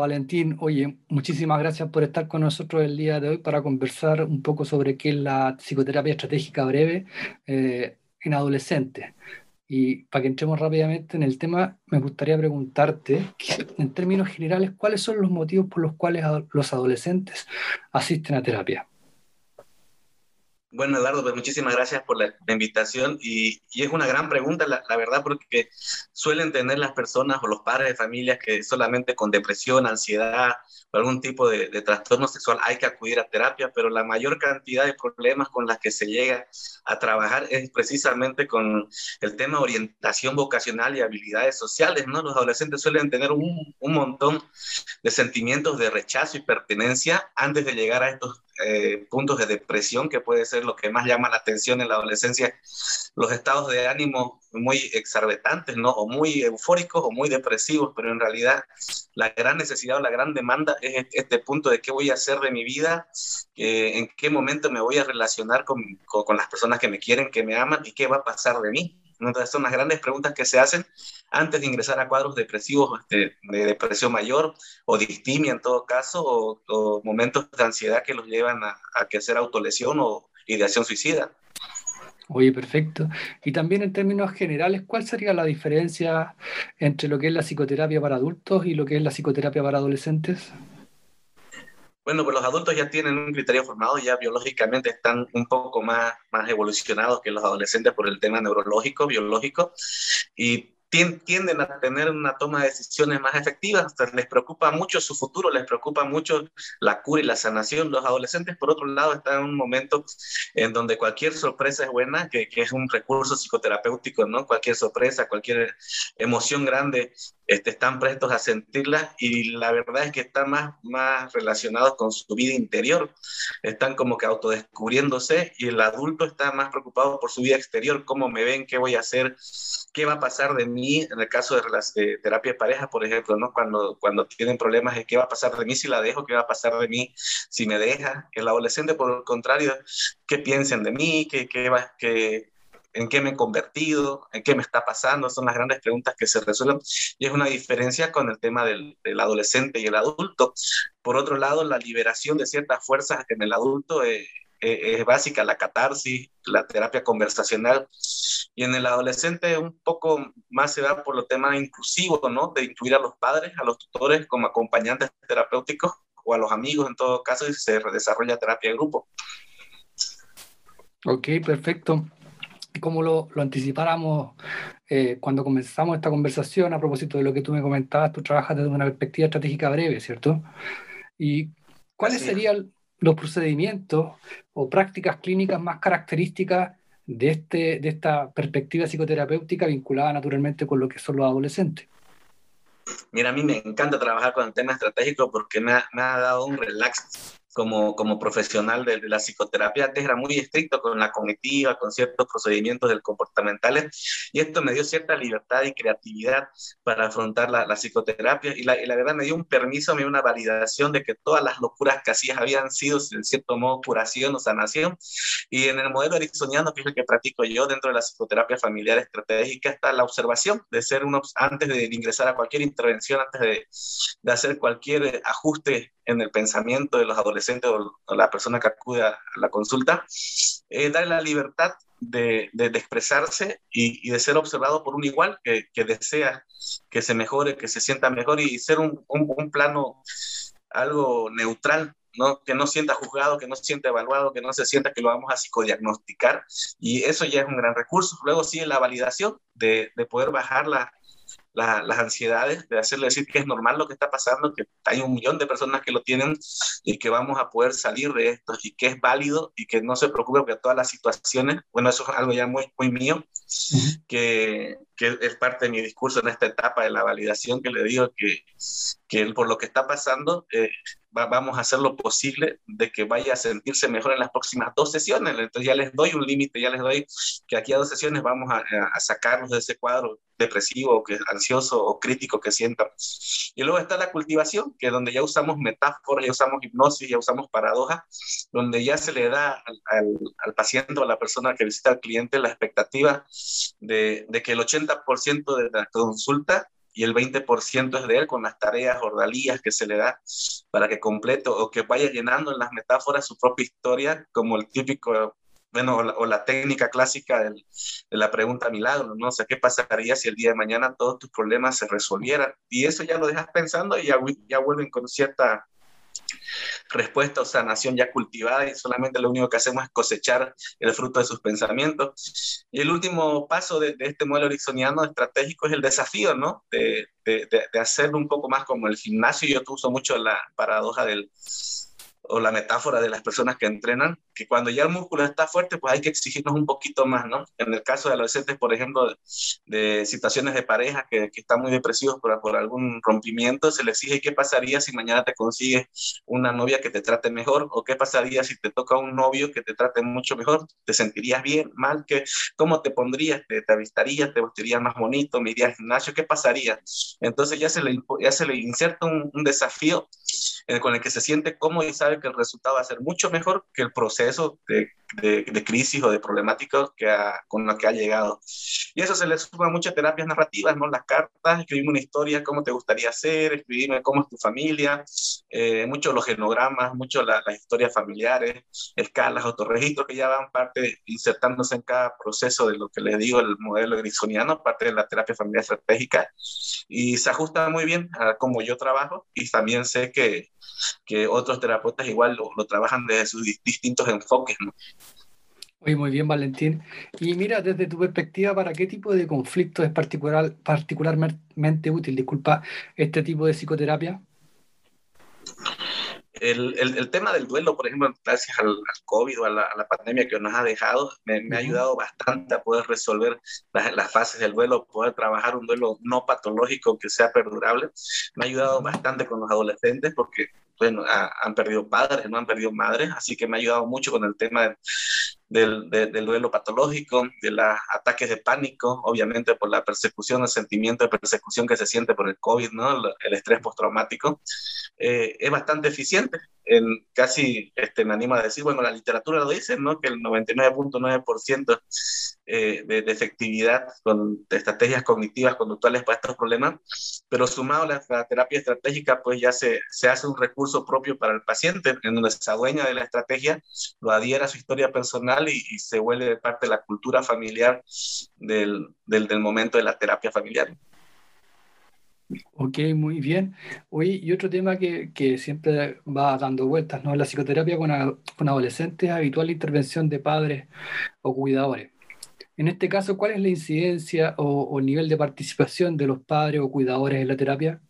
Valentín, oye, muchísimas gracias por estar con nosotros el día de hoy para conversar un poco sobre qué es la psicoterapia estratégica breve eh, en adolescentes. Y para que entremos rápidamente en el tema, me gustaría preguntarte, en términos generales, ¿cuáles son los motivos por los cuales los adolescentes asisten a terapia? Bueno, Eduardo, pues muchísimas gracias por la, invitación y, es una gran pregunta, la, verdad, porque suelen tener las personas o los padres de familias que solamente con depresión, ansiedad o algún tipo de, trastorno sexual hay que acudir a terapia, pero la mayor cantidad de problemas con las que se llega a trabajar es precisamente con el tema de orientación vocacional y habilidades sociales, ¿no? Los adolescentes suelen tener un, un montón de sentimientos de rechazo y pertenencia antes de llegar a estos eh, puntos de depresión, que puede ser lo que más llama la atención en la adolescencia, los estados de ánimo muy exorbitantes, ¿no? O muy eufóricos o muy depresivos, pero en realidad la gran necesidad o la gran demanda es este punto de qué voy a hacer de mi vida, en qué momento me voy a relacionar con, con las personas que me quieren, que me aman y qué va a pasar de mí. Entonces son las grandes preguntas que se hacen antes de ingresar a cuadros depresivos este, de depresión mayor o distimia en todo caso o, momentos de ansiedad que los llevan a, a que hacer autolesión o ideación suicida. Oye, perfecto. Y también en términos generales, ¿cuál sería la diferencia entre lo que es la psicoterapia para adultos y lo que es la psicoterapia para adolescentes? Bueno, pues los adultos ya tienen un criterio formado, ya biológicamente están un poco más, más evolucionados que los adolescentes por el tema neurológico, biológico, y tienden a tener una toma de decisiones más efectivas, les preocupa mucho su futuro, les preocupa mucho la cura y la sanación. Los adolescentes, por otro lado, están en un momento en donde cualquier sorpresa es buena, que, que es un recurso psicoterapéutico, ¿no? Cualquier sorpresa, cualquier emoción grande este, están prestos a sentirla y la verdad es que están más, más relacionados con su vida interior, están como que autodescubriéndose y el adulto está más preocupado por su vida exterior, cómo me ven, qué voy a hacer, qué va a pasar de mí en el caso de, las, terapia de pareja, por ejemplo, ¿no? cuando, cuando tienen problemas, qué va a pasar de mí si la dejo, qué va a pasar de mí si me deja. El adolescente, por el contrario, qué piensan de mí, qué, qué, va, qué, en qué me he convertido, en qué me está pasando, son las grandes preguntas que se resuelven y es una diferencia con el tema del, adolescente y el adulto. Por otro lado, la liberación de ciertas fuerzas en el adulto es, es básica, la catarsis, la terapia conversacional y en el adolescente un poco más se da por los temas inclusivos, ¿no? De incluir a los padres, a los tutores como acompañantes terapéuticos o a los amigos en todo caso y se desarrolla terapia de grupo. Ok, perfecto como lo, lo anticipáramos eh, cuando comenzamos esta conversación, a propósito de lo que tú me comentabas, tú trabajas desde una perspectiva estratégica breve, ¿cierto? ¿Y cuáles serían los procedimientos o prácticas clínicas más características de, este, de esta perspectiva psicoterapéutica vinculada naturalmente con lo que son los adolescentes? Mira, a mí me encanta trabajar con el tema estratégico porque me ha, me ha dado un relax como, como profesional de, la psicoterapia, antes era muy estricto con la cognitiva, con ciertos procedimientos del comportamentales, y esto me dio cierta libertad y creatividad para afrontar la, la psicoterapia, y la, y la, verdad me dio un permiso, me dio una validación de que todas las locuras que hacías habían sido, en cierto modo, curación o sanación, y en el modelo ericksoniano, que es el que practico yo dentro de la psicoterapia familiar estratégica, está la observación de ser uno, antes de ingresar a cualquier intervención, antes de, de hacer cualquier ajuste en el pensamiento de los adolescentes o, la persona que acude a la consulta, eh, darle la libertad de, de, expresarse y, y, de ser observado por un igual que, que, desea que se mejore, que se sienta mejor y ser un, un, un plano algo neutral ¿no? que no sienta juzgado, que no sienta evaluado, que no se sienta que lo vamos a psicodiagnosticar. Y eso ya es un gran recurso. Luego sigue la validación de, de poder bajar la, las ansiedades, de hacerle decir que es normal lo que está pasando, que hay un millón de personas que lo tienen y que vamos a poder salir de esto y que es válido y que no se preocupe porque todas las situaciones, bueno, eso es algo ya muy, muy mío, que, que, es parte de mi discurso en esta etapa de la validación, que le digo que, que por lo que está pasando, eh, vamos a hacer lo posible de que vaya a sentirse mejor en las próximas dos sesiones. Entonces ya les doy un límite, ya les doy que aquí a dos sesiones vamos a, a sacarnos de ese cuadro depresivo, que, ansioso o crítico que sientan. Y luego está la cultivación, que es donde ya usamos metáforas, ya usamos hipnosis, ya usamos paradoja, donde ya se le da al paciente o a la persona que visita al cliente la expectativa de, de que el 80% de la consulta y el 20% es de él con las tareas, ordalías que se le da para que complete o que vaya llenando en las metáforas su propia historia, como el típico bueno, o la, técnica clásica de la pregunta milagro, ¿no? O sea, ¿qué pasaría si el día de mañana todos tus problemas se resolvieran? Y eso ya lo dejas pensando y ya, ya vuelven con cierta respuesta o sanación ya cultivada y solamente lo único que hacemos es cosechar el fruto de sus pensamientos. Y el último paso de, este modelo ericksoniano estratégico es el desafío, ¿no? De, de, de, hacerlo un poco más como el gimnasio. Yo uso mucho la paradoja del, o la metáfora de las personas que entrenan, que cuando ya el músculo está fuerte, pues hay que exigirnos un poquito más, ¿no? En el caso de adolescentes, por ejemplo, de, situaciones de pareja que, que, están muy depresivos por, por algún rompimiento, se les exige qué pasaría si mañana te consigues una novia que te trate mejor, o qué pasaría si te toca un novio que te trate mucho mejor, te sentirías bien, mal, ¿Qué, cómo te pondrías, te, te avistarías, te vestirías más bonito, me irías al gimnasio, qué pasaría. Entonces ya se le, ya se le inserta un, un desafío eh, con el que se siente cómodo y sabe que el resultado va a ser mucho mejor que el proceso de de, crisis o de problemáticas que con la que ha llegado. Y eso se le suma a muchas terapias narrativas, ¿no? Las cartas, escribirme una historia, cómo te gustaría hacer, escribirme cómo es tu familia, eh, muchos los genogramas, mucho las historias familiares, escalas, autorregistros que ya van parte insertándose en cada proceso de lo que les digo, el modelo grisoniano, parte de la terapia familiar estratégica. Y se ajusta muy bien a cómo yo trabajo y también sé que, que otros terapeutas igual lo, lo trabajan desde sus distintos enfoques, ¿no? Oye, muy bien, Valentín. Y mira, desde tu perspectiva, ¿para qué tipo de conflicto es particular, particularmente útil, disculpa, este tipo de psicoterapia? El, el, tema del duelo, por ejemplo, gracias al, COVID o a la, pandemia que nos ha dejado, me, ha ayudado bastante a poder resolver las, las, fases del duelo, poder trabajar un duelo no patológico que sea perdurable. Me ha ayudado bastante con los adolescentes porque bueno, han perdido padres, no han perdido madres, así que me ha ayudado mucho con el tema del, del, duelo patológico, de los ataques de pánico, obviamente por la persecución, el sentimiento de persecución que se siente por el COVID, ¿no? el, estrés postraumático, eh, es bastante eficiente. En casi, este, me animo a decir, bueno, la literatura lo dice, ¿no? que el 99.9% eh, de, efectividad con estrategias cognitivas conductuales para estos problemas, pero sumado a la, terapia estratégica, pues ya se, se, hace un recurso propio para el paciente, en donde se adueña de la estrategia, lo adhiera a su historia personal y, se vuelve parte de la cultura familiar del, del, del momento de la terapia familiar. Ok, muy bien. Oye, y otro tema que, que, siempre va dando vueltas, ¿no? La psicoterapia con, con adolescentes, habitual intervención de padres o cuidadores. En este caso, ¿cuál es la incidencia o, el nivel de participación de los padres o cuidadores en la terapia?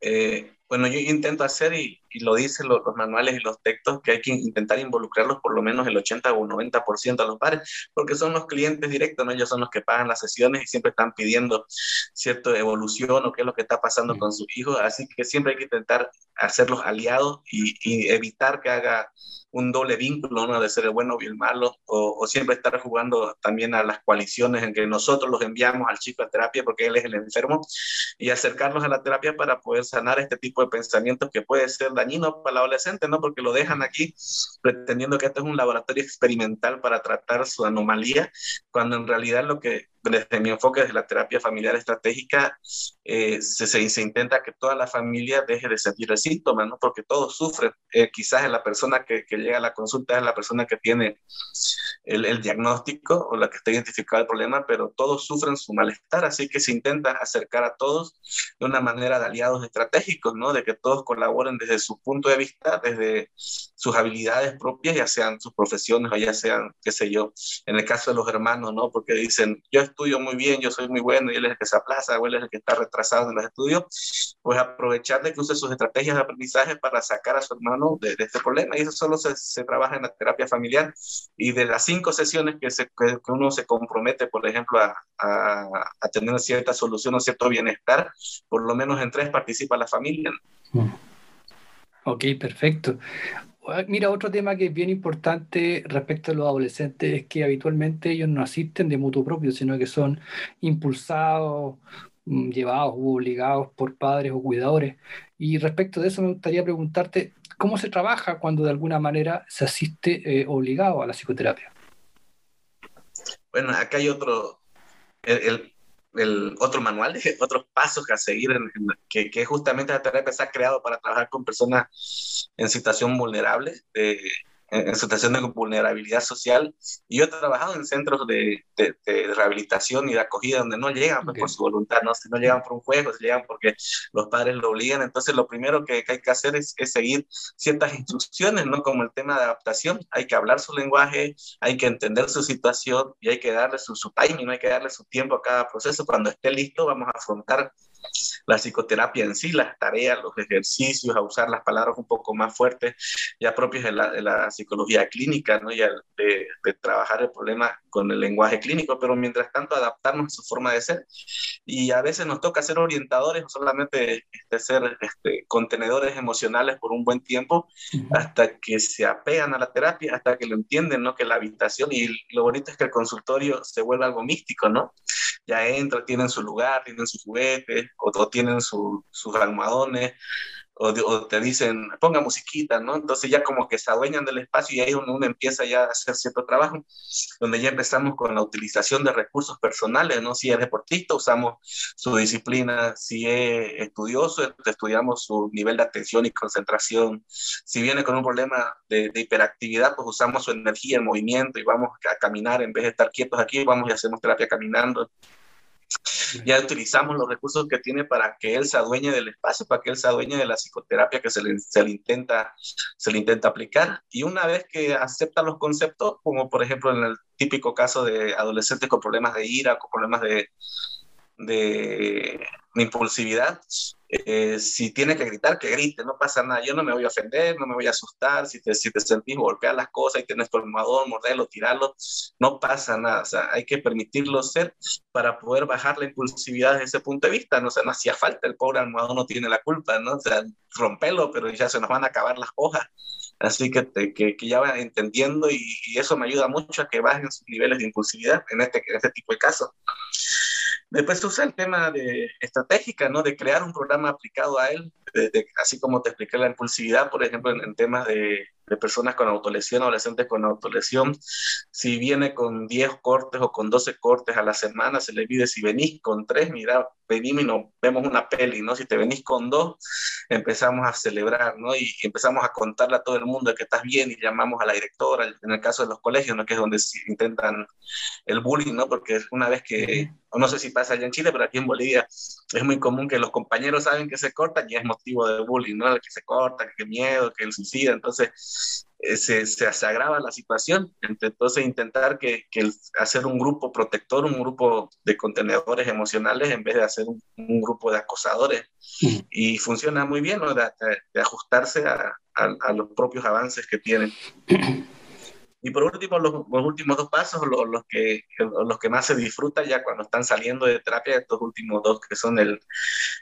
Eh, bueno, yo intento hacer, y, lo dicen los, manuales y los textos, que hay que intentar involucrarlos por lo menos el 80 o 90% a los padres, porque son los clientes directos, ¿no? ellos son los que pagan las sesiones y siempre están pidiendo cierta evolución o qué es lo que está pasando con sus hijos, así que siempre hay que intentar hacerlos aliados y, y evitar que haga un doble vínculo, ¿no? De ser el bueno y el malo, o, siempre estar jugando también a las coaliciones en que nosotros los enviamos al chico a terapia porque él es el enfermo, y acercarlos a la terapia para poder sanar este tipo de pensamientos que puede ser dañino para el adolescente, ¿no? Porque lo dejan aquí pretendiendo que esto es un laboratorio experimental para tratar su anomalía, cuando en realidad lo que desde mi enfoque, desde la terapia familiar estratégica, eh, se, se, intenta que toda la familia deje de sentir el síntoma, ¿no? Porque todos sufren. Eh, quizás la persona que, que, llega a la consulta es la persona que tiene el, el, diagnóstico o la que está identificado el problema, pero todos sufren su malestar, así que se intenta acercar a todos de una manera de aliados estratégicos, ¿no? De que todos colaboren desde su punto de vista, desde sus habilidades propias, ya sean sus profesiones o ya sean, qué sé yo, en el caso de los hermanos, ¿no? Porque dicen, yo estudio muy bien, yo soy muy bueno y él es el que se aplaza o él es el que está retrasado en los estudios, pues aprovechar de que use sus estrategias de aprendizaje para sacar a su hermano de, este problema. Y eso solo se, se, trabaja en la terapia familiar. Y de las cinco sesiones que, se, que uno se compromete, por ejemplo, a, a, a, tener cierta solución o cierto bienestar, por lo menos en tres participa la familia. Ok, perfecto. Mira, otro tema que es bien importante respecto a los adolescentes es que habitualmente ellos no asisten de mutuo propio, sino que son impulsados, mm, llevados o obligados por padres o cuidadores. Y respecto de eso me gustaría preguntarte, ¿cómo se trabaja cuando de alguna manera se asiste eh, obligado a la psicoterapia? Bueno, acá hay otro, el otro manual, otros pasos a seguir, que, que justamente la terapia se ha creado para trabajar con personas en situación vulnerable. de en situación de vulnerabilidad social. Y yo he trabajado en centros de, de, rehabilitación y de acogida donde no llegan pues, por su voluntad, ¿no? Si no llegan por un juego, si llegan porque los padres lo obligan. Entonces, lo primero que, hay que hacer es, es, seguir ciertas instrucciones, ¿no? Como el tema de adaptación. Hay que hablar su lenguaje, hay que entender su situación y hay que darle su, su timing, hay que darle su tiempo a cada proceso. Cuando esté listo, vamos a afrontar la psicoterapia en sí, las tareas, los ejercicios, a usar las palabras un poco más fuertes, ya propias de la, de la psicología clínica, ¿no? Ya de, de, trabajar el problema con el lenguaje clínico, pero mientras tanto adaptarnos a su forma de ser. Y a veces nos toca ser orientadores, solamente este, ser este, contenedores emocionales por un buen tiempo, hasta que se apegan a la terapia, hasta que lo entienden, ¿no? Que la habitación, y lo bonito es que el consultorio se vuelve algo místico, ¿no? Ya entra, tienen su lugar, tienen sus juguetes, o, tienen sus almohadones, o, te dicen, ponga musiquita, ¿no? Entonces ya como que se adueñan del espacio y ahí uno, empieza ya a hacer cierto trabajo, donde ya empezamos con la utilización de recursos personales, ¿no? Si es deportista, usamos su disciplina, si es estudioso, estudiamos su nivel de atención y concentración, si viene con un problema de, de hiperactividad, pues usamos su energía en movimiento y vamos a caminar en vez de estar quietos aquí, vamos y hacemos terapia caminando ya utilizamos los recursos que tiene para que él se adueñe del espacio, para que él se adueñe de la psicoterapia que se le, se le, intenta, se le intenta aplicar. Y una vez que acepta los conceptos, como por ejemplo en el típico caso de adolescentes con problemas de ira, con problemas de, de, de impulsividad, eh, si tiene que gritar, que grite, no pasa nada. Yo no me voy a ofender, no me voy a asustar. Si te, si te sentís golpear las cosas y tienes tu almohadón, morderlo, tirarlo, no pasa nada. O sea, hay que permitirlo ser para poder bajar la impulsividad desde ese punto de vista. ¿no? O sea, no hacía falta, el pobre almohadón no tiene la culpa, ¿no? O sea, rompelo, pero ya se nos van a acabar las hojas. Así que, que, que, ya van entendiendo y, y, eso me ayuda mucho a que bajen sus niveles de impulsividad en este, en este tipo de casos. Después usa el tema de estratégica, ¿no? De crear un programa aplicado a él, de, así como te expliqué la impulsividad, por ejemplo, en, en temas de, de, personas con autolesión, adolescentes con autolesión. Si viene con 10 cortes o con 12 cortes a la semana, se le pide si venís con 3, mira, venimos y nos vemos una peli, ¿no? Si te venís con dos, empezamos a celebrar, ¿no? Y empezamos a contarle a todo el mundo que estás bien y llamamos a la directora, en el caso de los colegios, ¿no? Que es donde intentan el bullying, ¿no? Porque una vez que, no sé si pasa allá en Chile, pero aquí en Bolivia es muy común que los compañeros saben que se cortan y es motivo de bullying, ¿no? Que se corta, que miedo, que el suicida, entonces eh, se, se, se, agrava la situación. Entonces, intentar que, que, hacer un grupo protector, un grupo de contenedores emocionales, en vez de hacer un, un grupo de acosadores. Y funciona muy bien, ¿no? de, de, de ajustarse a, a, a, los propios avances que tienen. Y por último, los, los últimos dos pasos, los, los, que, los que más se disfrutan ya cuando están saliendo de terapia, estos últimos dos que son el,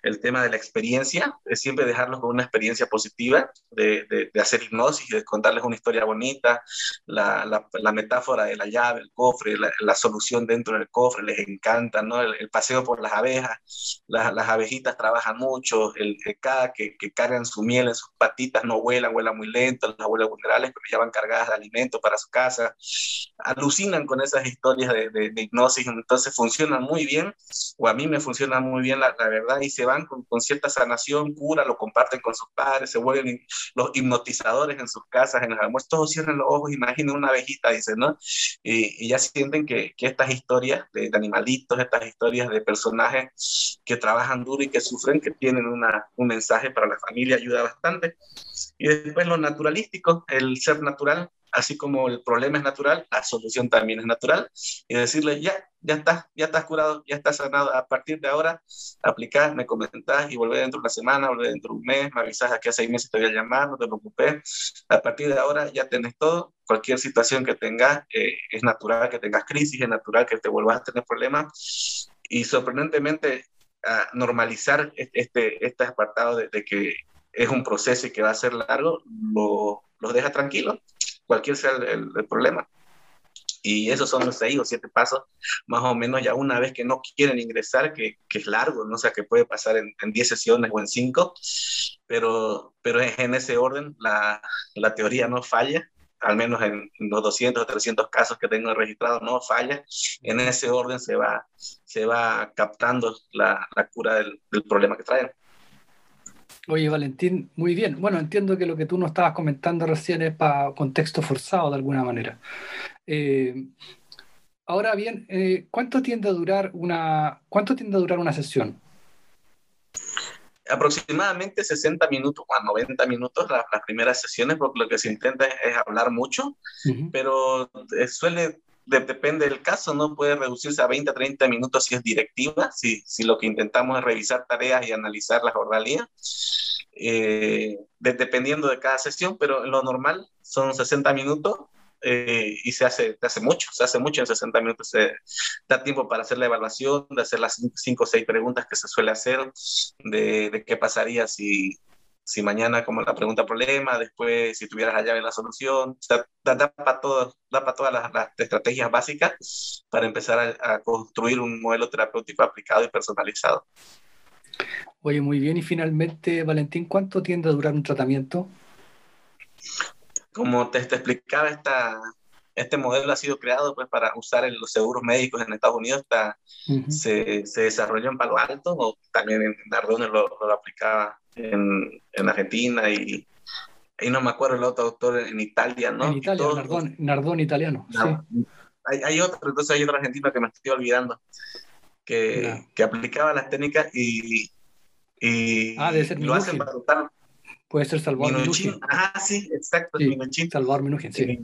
el tema de la experiencia, es siempre dejarlos con una experiencia positiva, de, de, de hacer hipnosis, de contarles una historia bonita, la, la, la metáfora de la llave, el cofre, la, la, solución dentro del cofre, les encanta, ¿no? El, el paseo por las abejas, la, las abejitas trabajan mucho, el, el cada que, que, cargan su miel en sus patitas no vuelan, vuelan muy lento, las abuelas vulnerables, pero ya van cargadas de alimento para su casa, alucinan con esas historias de, de, de, hipnosis, entonces funcionan muy bien, o a mí me funciona muy bien la, verdad, y se van con, con, cierta sanación, cura, lo comparten con sus padres, se vuelven los hipnotizadores en sus casas, en los almuerzos, todos cierran los ojos, imaginen una abejita, dicen, ¿no? Y, ya sienten que, que estas historias de, de, animalitos, estas historias de personajes que trabajan duro y que sufren, que tienen una, un mensaje para la familia, ayuda bastante. Y después lo naturalístico, el ser natural, así como el problema es natural, la solución también es natural, y decirle, ya, ya estás, ya estás curado, ya estás sanado, a partir de ahora, aplicás, me comentás y volver dentro de una semana, volver dentro de un mes, me avisas aquí a seis meses te voy a llamar, no te preocupes, a partir de ahora ya tenés todo, cualquier situación que tengas, eh, es natural que tengas crisis, es natural que te vuelvas a tener problemas, y sorprendentemente, a normalizar este, este apartado de, de que es un proceso y que va a ser largo, lo, los deja tranquilos cualquier sea el, el, el, problema. Y esos son los seis o siete pasos, más o menos ya una vez que no quieren ingresar, que, que es largo, ¿no? o sea, que puede pasar en, en diez sesiones o en cinco, pero, pero en ese orden la, la teoría no falla, al menos en los 200 o 300 casos que tengo registrados, no falla. En ese orden se va, se va captando la, la cura del, del problema que traen. Oye, Valentín, muy bien. Bueno, entiendo que lo que tú nos estabas comentando recién es para contexto forzado de alguna manera. Eh, ahora bien, eh, ¿cuánto tiende a durar una, cuánto tiende a durar una sesión? Aproximadamente 60 minutos a 90 minutos las, primeras sesiones, porque lo que se intenta es, hablar mucho, pero eh, suele depende del caso, ¿no? Puede reducirse a 20 a 30 minutos si es directiva, si, si lo que intentamos es revisar tareas y analizar la jornalía, eh, dependiendo de cada sesión, pero lo normal son 60 minutos eh, y se hace, se hace mucho, se hace mucho en 60 minutos. Se da tiempo para hacer la evaluación, de hacer las 5 o 6 preguntas que se suele hacer, de, de qué pasaría si, si mañana como la pregunta problema, después si tuvieras la llave la solución, o sea, da, para todo, da para todas las, estrategias básicas para empezar a, construir un modelo terapéutico aplicado y personalizado. Oye, muy bien. Y finalmente, Valentín, ¿cuánto tiende a durar un tratamiento? Como te, te explicaba, esta, este modelo ha sido creado pues, para usar en los seguros médicos en Estados Unidos. Está, se, se, desarrolló en Palo Alto, o también en Nardone lo, lo aplicaba en, en Argentina y, y, no me acuerdo el otro autor en Italia, ¿no? En Italia, Nardone, italiano. sí. hay, hay, otro, entonces hay otro argentino que me estoy olvidando, que, que aplicaba las técnicas y, y ah, debe ser lo hacen para Puede ser Salvador Minuchin. Ah, sí, exacto, sí, Salvador Minuchin, sí.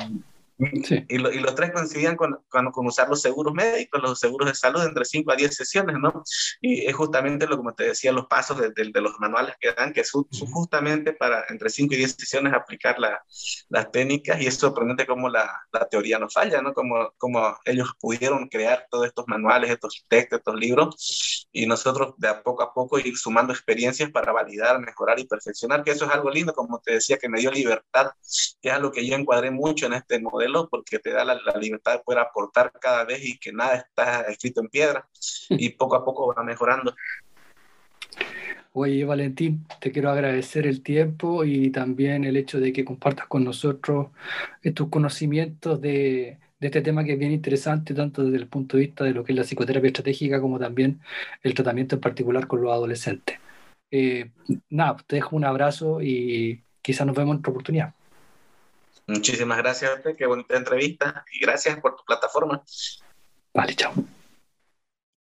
Y, los tres coincidían con, con, usar los seguros médicos, los seguros de salud entre 5 a 10 sesiones, ¿no? Y es justamente lo como te decía, los pasos de, de, los manuales que dan, que son, justamente para entre 5 y 10 sesiones aplicar las técnicas y es sorprendente cómo la, la, teoría no falla, ¿no? Como, como ellos pudieron crear todos estos manuales, estos textos, estos libros y nosotros de a poco a poco ir sumando experiencias para validar, mejorar y perfeccionar, que eso es algo lindo, como te decía, que me dio libertad, que es algo que yo encuadré mucho en este modelo porque te da la, libertad de poder aportar cada vez y que nada está escrito en piedra y poco a poco va mejorando. Oye, Valentín, te quiero agradecer el tiempo y también el hecho de que compartas con nosotros tus conocimientos de, de este tema que es bien interesante, tanto desde el punto de vista de lo que es la psicoterapia estratégica como también el tratamiento en particular con los adolescentes. Eh, nada, te dejo un abrazo y quizás nos vemos en otra oportunidad. Muchísimas gracias, qué bonita entrevista y gracias por tu plataforma. Vale, chao.